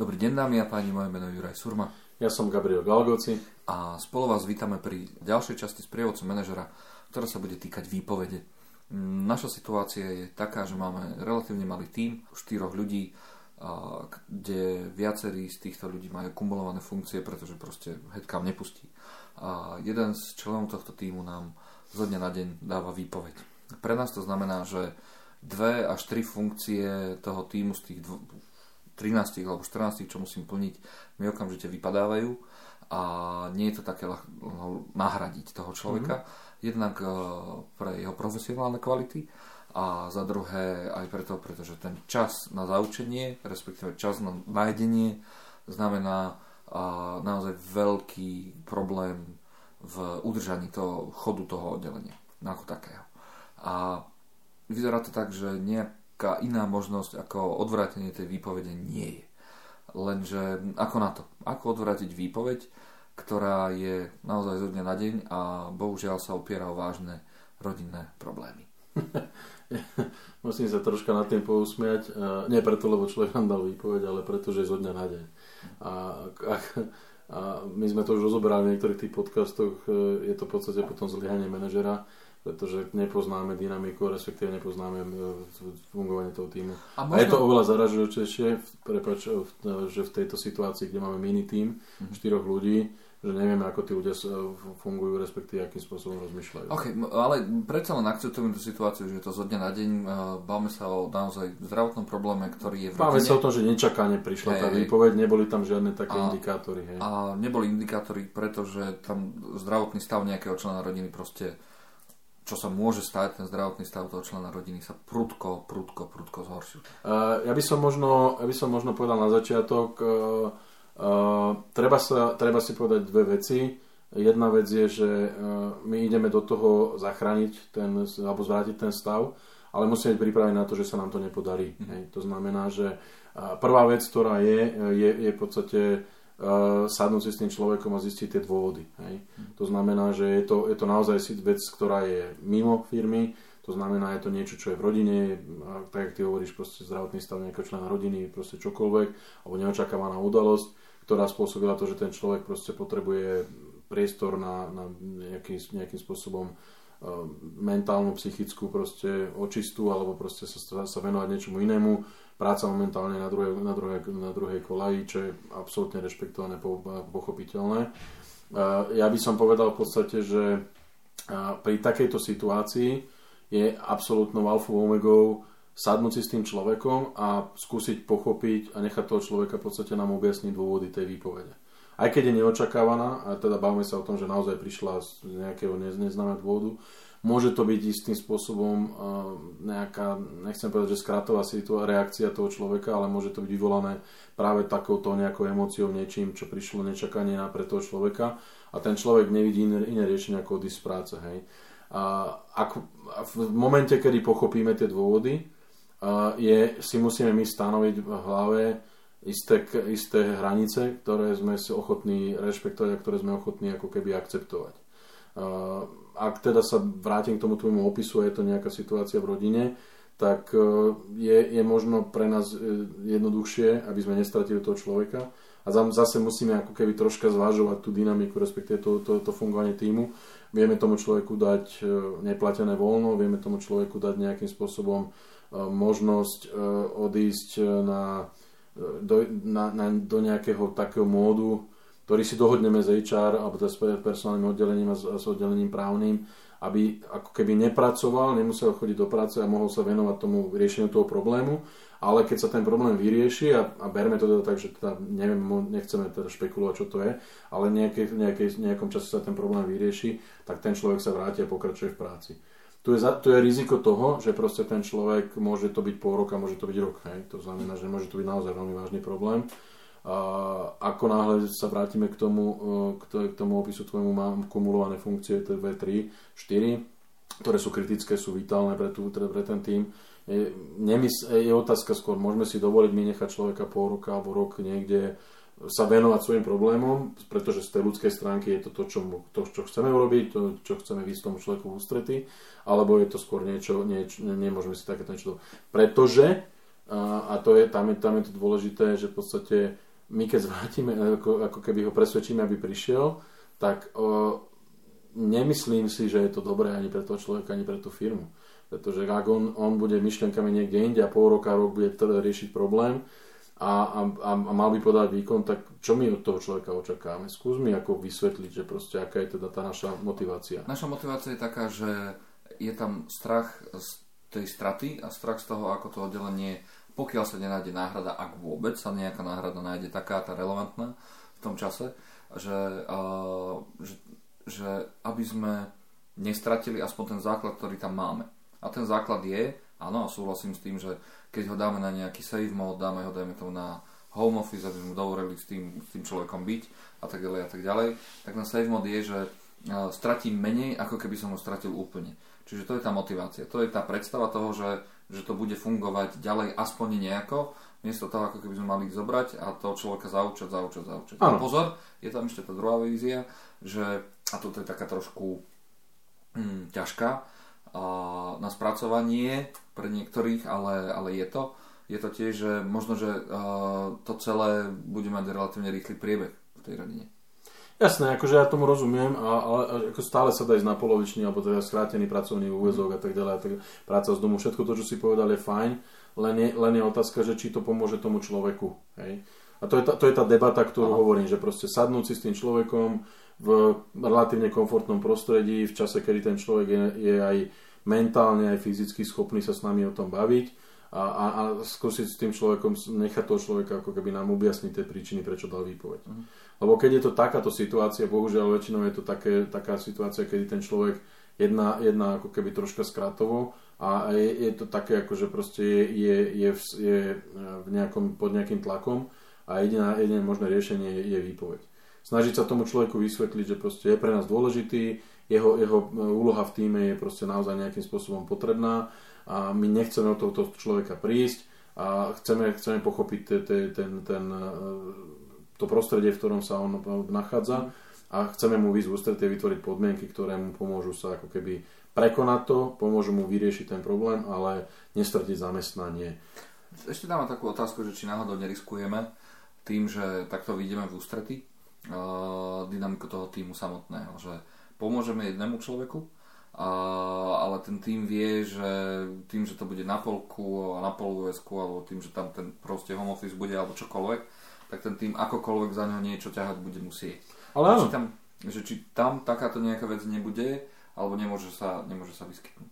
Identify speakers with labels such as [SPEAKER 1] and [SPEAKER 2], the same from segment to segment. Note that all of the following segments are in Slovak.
[SPEAKER 1] Dobrý deň dámy a páni, moje meno je Juraj Surma.
[SPEAKER 2] Ja som Gabriel Galgoci.
[SPEAKER 1] A spolu vás vítame pri ďalšej časti z prievodcu manažera, ktorá sa bude týkať výpovede. Naša situácia je taká, že máme relatívne malý tím, štyroch ľudí, kde viacerí z týchto ľudí majú kumulované funkcie, pretože proste headcount nepustí. A jeden z členov tohto týmu nám zo dňa na deň dáva výpoveď. Pre nás to znamená, že dve až tri funkcie toho týmu z tých 13 alebo 14, čo musím plniť, mi okamžite vypadávajú a nie je to také ľahko nahradiť toho človeka. Mm-hmm. Jednak uh, pre jeho profesionálne kvality a za druhé aj preto, pretože ten čas na zaučenie, respektíve čas na nájdenie znamená uh, naozaj veľký problém v udržaní toho chodu toho oddelenia ako takého. A vyzerá to tak, že nejak nejaká iná možnosť ako odvrátenie tej výpovede nie je. Lenže ako na to? Ako odvrátiť výpoveď, ktorá je naozaj zo dňa na deň a bohužiaľ sa opiera o vážne rodinné problémy.
[SPEAKER 2] Musím sa troška nad tým pousmiať. Nie preto, lebo človek nám dal výpoveď, ale preto, že je zo dňa na deň. A, a, a my sme to už rozoberali v niektorých tých podcastoch, e, je to v podstate potom zlyhanie manažera pretože nepoznáme dynamiku, respektíve nepoznáme e, fungovanie toho týmu. A, možno... a je to oveľa zaražujúcejšie, prepač, e, že v tejto situácii, kde máme mini tým, mm-hmm. štyroch ľudí, že nevieme, ako tí ľudia fungujú, respektíve akým spôsobom rozmýšľajú.
[SPEAKER 1] OK, ale predsa len akceptujeme tú situáciu, že je to zo dňa na deň. E, bavme sa o naozaj zdravotnom probléme, ktorý je v
[SPEAKER 2] Bavme sa o tom, že nečakane prišla hey, tá výpoveď, neboli tam žiadne také a, indikátory. Hej.
[SPEAKER 1] A neboli indikátory, pretože tam zdravotný stav nejakého člena rodiny proste čo sa môže stať, ten zdravotný stav toho člena rodiny sa prudko, prudko, prudko zhoršil.
[SPEAKER 2] Uh, ja, by som možno, ja by som možno povedal na začiatok, uh, uh, treba, sa, treba si povedať dve veci. Jedna vec je, že uh, my ideme do toho zachrániť ten, alebo zvrátiť ten stav, ale musíme byť pripravení na to, že sa nám to nepodarí. Mm. Hej. To znamená, že uh, prvá vec, ktorá je, je, je v podstate sadnúť si s tým človekom a zistiť tie dôvody. Hej. Mm. To znamená, že je to, je to naozaj vec, ktorá je mimo firmy, to znamená, je to niečo, čo je v rodine, tak ako ty hovoríš, proste zdravotný stav nejakého člena rodiny, proste čokoľvek, alebo neočakávaná udalosť, ktorá spôsobila to, že ten človek proste potrebuje priestor na, na nejaký, nejakým spôsobom uh, mentálnu, psychickú proste očistú, alebo proste sa, sa venovať niečomu inému práca momentálne na druhej, na druhej, na druhej kolaji, čo je absolútne rešpektované, pochopiteľné. Ja by som povedal v podstate, že pri takejto situácii je absolútnou alfou omegou sadnúť si s tým človekom a skúsiť pochopiť a nechať toho človeka v podstate nám objasniť dôvody tej výpovede. Aj keď je neočakávaná, a teda bavíme sa o tom, že naozaj prišla z nejakého neznámeho dôvodu, Môže to byť istým spôsobom uh, nejaká, nechcem povedať, že skratová reakcia toho človeka, ale môže to byť vyvolané práve takouto nejakou emóciou, niečím, čo prišlo nečakanie na pre toho človeka a ten človek nevidí iné, iné riešenie ako odísť z práce. Hej. A ak, v momente, kedy pochopíme tie dôvody, uh, je, si musíme my stanoviť v hlave isté, isté hranice, ktoré sme si ochotní rešpektovať a ktoré sme ochotní ako keby akceptovať. Uh, ak teda sa vrátim k tomu tvojmu opisu, je to nejaká situácia v rodine, tak e, je, je možno pre nás e, jednoduchšie, aby sme nestratili toho človeka. A zase musíme ako keby troška zvážovať tú dynamiku, respektíve to, to, to fungovanie týmu. Vieme tomu človeku dať neplatené voľno, vieme tomu človeku dať nejakým spôsobom možnosť odísť na, do, na, na, do nejakého takého módu, ktorý si dohodneme s HR alebo teda s personálnym oddelením a s, s oddelením právnym, aby ako keby nepracoval, nemusel chodiť do práce a mohol sa venovať tomu riešeniu toho problému, ale keď sa ten problém vyrieši a, a berme to teda tak, že teda neviem, nechceme teda špekulovať, čo to je, ale nejaké, nejakom čase sa ten problém vyrieši, tak ten človek sa vráti a pokračuje v práci. Tu je, tu je riziko toho, že proste ten človek môže to byť pol roka, môže to byť rok. Hej? To znamená, že môže to byť naozaj veľmi vážny problém a ako náhle sa vrátime k tomu, e, k tomu opisu tvojmu, mám kumulované funkcie TV 3, 4, ktoré sú kritické, sú vitálne pre, tú, pre ten tým. Je, nemys- je otázka skôr, môžeme si dovoliť my nechať človeka pol roka alebo rok niekde sa venovať svojim problémom, pretože z tej ľudskej stránky je to to, čo, mu, to, čo chceme urobiť, to, čo chceme vysť tomu človeku v ústrety, alebo je to skôr niečo, niečo nemôžeme si takéto niečo... Pretože, a, a to je, tam, je, tam je to dôležité, že v podstate my keď zvrátime, ako, ako keby ho presvedčíme, aby prišiel, tak o, nemyslím si, že je to dobré ani pre toho človeka, ani pre tú firmu. Pretože ak on, on bude myšlenkami niekde inde a pol roka, rok bude riešiť problém a, a, a, mal by podať výkon, tak čo my od toho človeka očakávame? Skús mi ako vysvetliť, že proste aká je teda tá naša motivácia.
[SPEAKER 1] Naša motivácia je taká, že je tam strach z tej straty a strach z toho, ako to oddelenie pokiaľ sa nenájde náhrada, ak vôbec sa nejaká náhrada nájde taká, tá relevantná v tom čase, že, uh, že, že aby sme nestratili aspoň ten základ, ktorý tam máme. A ten základ je, áno, a súhlasím s tým, že keď ho dáme na nejaký save mode, dáme ho, dajme tomu na home office, aby sme dovolili s tým, s tým človekom byť a tak ďalej a tak ďalej, tak na save mode je, že uh, stratím menej, ako keby som ho stratil úplne. Čiže to je tá motivácia, to je tá predstava toho, že že to bude fungovať ďalej aspoň nejako, miesto toho, ako keby sme mali ich zobrať a toho človeka zaučať, zaučať, zaučať. A pozor, je tam ešte tá druhá vízia, že, a toto je taká trošku hm, ťažká na spracovanie pre niektorých, ale, ale je to. Je to tiež, že možno, že to celé bude mať relatívne rýchly priebeh v tej rodine.
[SPEAKER 2] Jasné, akože ja tomu rozumiem, ale ako stále sa dá ísť na polovičný, alebo teda skrátený pracovný úvezok a tak ďalej, a tak, práca z domu, všetko to, čo si povedal, je fajn, len je, len je otázka, že či to pomôže tomu človeku. Hej? A to je, tá, to je tá debata, ktorú Aha. hovorím, že proste sadnúť si s tým človekom v relatívne komfortnom prostredí, v čase, kedy ten človek je, je aj mentálne, aj fyzicky schopný sa s nami o tom baviť a, a, a skúsiť s tým človekom, nechať toho človeka ako keby nám objasniť tie príčiny, prečo dal výpoveď. Uh-huh. Lebo keď je to takáto situácia, bohužiaľ väčšinou je to také, taká situácia, kedy ten človek jedná, jedná ako keby troška skratovo a je, je to také, ako že proste je, je, je, v, je v nejakom, pod nejakým tlakom a jediná, jediné možné riešenie je, je výpoveď. Snažiť sa tomu človeku vysvetliť, že proste je pre nás dôležitý, jeho, jeho úloha v týme je proste naozaj nejakým spôsobom potrebná a my nechceme od tohto človeka prísť a chceme, chceme pochopiť ten, ten, ten, ten to prostredie, v ktorom sa on nachádza a chceme mu výsť ústretie vytvoriť podmienky, ktoré mu pomôžu sa ako keby prekonať to, pomôžu mu vyriešiť ten problém, ale nestratiť zamestnanie.
[SPEAKER 1] Ešte dávam takú otázku, že či náhodou neriskujeme tým, že takto vyjdeme v ústrety uh, dynamiku toho týmu samotného, že pomôžeme jednému človeku, a, ale ten tým vie, že tým, že to bude na polku a na polovezku, alebo tým, že tam ten proste home office bude alebo čokoľvek, tak ten tým akokoľvek za ňo niečo ťahať bude musieť. Ale áno. Či tam, že či tam takáto nejaká vec nebude, alebo nemôže sa, nemôže sa vyskytnúť.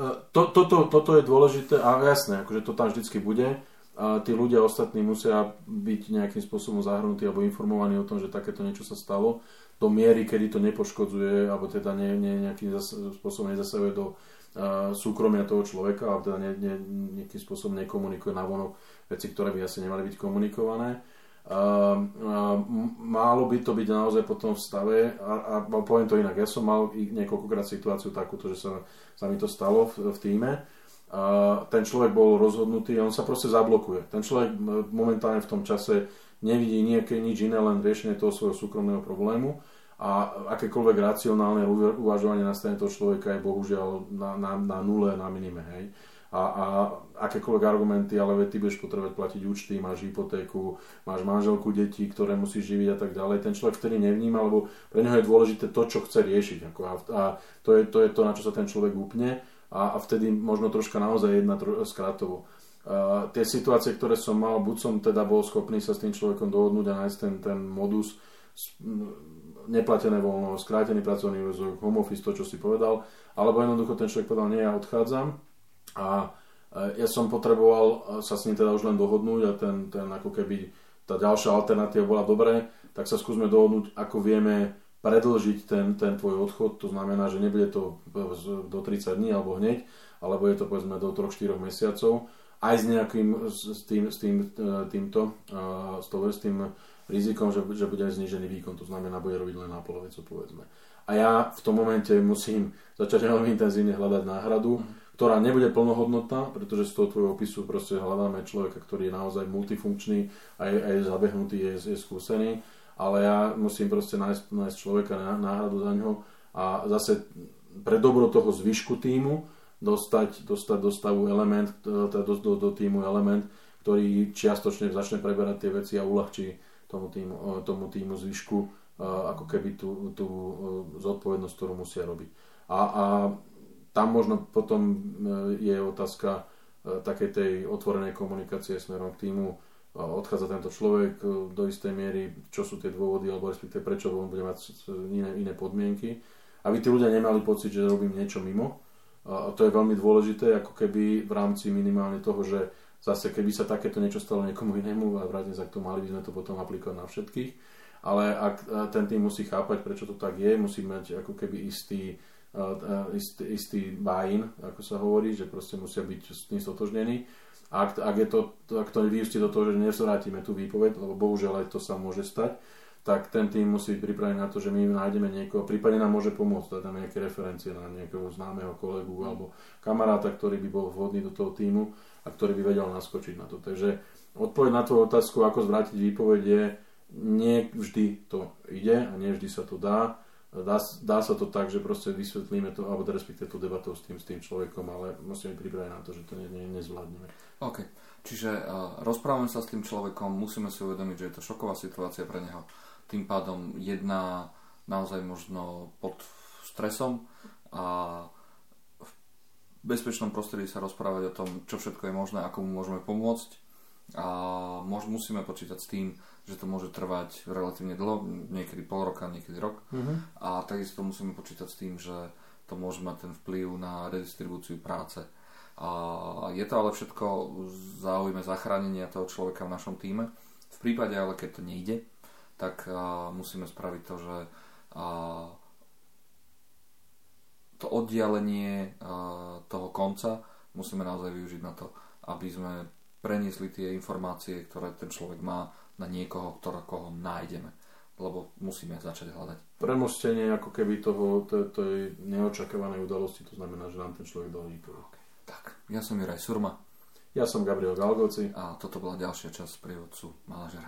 [SPEAKER 2] E, to, toto, toto je dôležité a jasné, akože to tam vždycky bude. A tí ľudia ostatní musia byť nejakým spôsobom zahrnutí alebo informovaní o tom, že takéto niečo sa stalo do miery, kedy to nepoškodzuje alebo teda ne, ne, nejakým spôsobom nezasahuje do uh, súkromia toho človeka alebo teda ne, ne, nejakým spôsobom nekomunikuje na vonok veci, ktoré by asi nemali byť komunikované. Málo by to byť naozaj potom v stave a, a poviem to inak, ja som mal niekoľkokrát situáciu takúto, že sa, sa mi to stalo v, v týme a ten človek bol rozhodnutý a on sa proste zablokuje. Ten človek momentálne v tom čase nevidí nejaké nič iné, len riešenie toho svojho súkromného problému a akékoľvek racionálne uvažovanie na strane toho človeka je bohužiaľ na, na, na nule, na minime. Hej a, a akékoľvek argumenty, ale ty budeš potrebovať platiť účty, máš hypotéku, máš manželku, deti, ktoré musíš živiť a tak ďalej. Ten človek vtedy nevníma, lebo pre neho je dôležité to, čo chce riešiť. Ako a, a to, je, to je to, na čo sa ten človek upne a, a vtedy možno troška naozaj jedna tro, skrátovo. Uh, tie situácie, ktoré som mal, buď som teda bol schopný sa s tým človekom dohodnúť a nájsť ten, ten modus neplatené voľno, skrátený pracovný úvezok, home office, to, čo si povedal, alebo jednoducho ten človek povedal, nie, ja odchádzam, a ja som potreboval sa s ním teda už len dohodnúť a ten, ten ako keby tá ďalšia alternatíva bola dobré, tak sa skúsme dohodnúť, ako vieme predlžiť ten, ten tvoj odchod, to znamená, že nebude to do 30 dní alebo hneď, alebo je to povedzme do 3-4 mesiacov, aj s nejakým, s tým, s tým, e, týmto, s, to, s tým rizikom, že, že bude aj znižený výkon, to znamená, bude robiť len na polovicu, povedzme. A ja v tom momente musím začať veľmi intenzívne hľadať náhradu, ktorá nebude plnohodnotná, pretože z toho tvojho opisu proste hľadáme človeka, ktorý je naozaj multifunkčný a je, a je zabehnutý, je, je skúsený, ale ja musím proste nájsť, nájsť človeka na náhradu za ňo a zase pre dobro toho zvyšku týmu dostať, dostať do stavu element, teda do, do, do týmu element, ktorý čiastočne začne preberať tie veci a uľahčí tomu týmu, tomu týmu zvyšku ako keby tú, tú zodpovednosť, ktorú musia robiť. A, a tam možno potom je otázka takej tej otvorenej komunikácie smerom k týmu, odchádza tento človek do istej miery, čo sú tie dôvody, alebo respektíve prečo on bude mať iné, iné podmienky, aby tí ľudia nemali pocit, že robím niečo mimo. A to je veľmi dôležité, ako keby v rámci minimálne toho, že Zase, keby sa takéto niečo stalo niekomu inému a vrátim sa k tomu, mali by sme to potom aplikovať na všetkých. Ale ak ten tým musí chápať, prečo to tak je, musí mať ako keby istý, istý, istý buy-in, ako sa hovorí, že proste musia byť s tým stotožnení. A ak, ak, je to, ak to vyústi do toho, že nezvrátime tú výpoveď, lebo bohužiaľ aj to sa môže stať, tak ten tým musí byť pripravený na to, že my nájdeme niekoho, prípadne nám môže pomôcť, dať nám nejaké referencie na nejakého známeho kolegu alebo kamaráta, ktorý by bol vhodný do toho týmu a ktorý by vedel naskočiť na to. Takže odpoveď na tú otázku, ako zvrátiť výpoveď je, nie vždy to ide a nie vždy sa to dá. Dá, dá sa to tak, že proste vysvetlíme to, alebo respektíve tú debatu s tým, s tým človekom, ale musíme pripraviť na to, že to ne, ne, nezvládneme.
[SPEAKER 1] OK. Čiže uh, rozprávame sa s tým človekom, musíme si uvedomiť, že je to šoková situácia pre neho. Tým pádom jedna naozaj možno pod stresom a bezpečnom prostredí sa rozprávať o tom, čo všetko je možné, ako mu môžeme pomôcť a môž, musíme počítať s tým, že to môže trvať relatívne dlho, niekedy pol roka, niekedy rok mm-hmm. a takisto musíme počítať s tým, že to môže mať ten vplyv na redistribúciu práce. A je to ale všetko v záujme zachránenia toho človeka v našom týme. V prípade ale, keď to nejde, tak a, musíme spraviť to, že a, to oddialenie toho konca musíme naozaj využiť na to, aby sme preniesli tie informácie, ktoré ten človek má na niekoho, ktorého nájdeme. Lebo musíme začať hľadať.
[SPEAKER 2] Premostenie ako keby toho, tej neočakávanej udalosti, to znamená, že nám ten človek dal okay.
[SPEAKER 1] Tak, ja som Juraj Surma.
[SPEAKER 2] Ja som Gabriel Galgoci.
[SPEAKER 1] A toto bola ďalšia časť prievodcu manažera.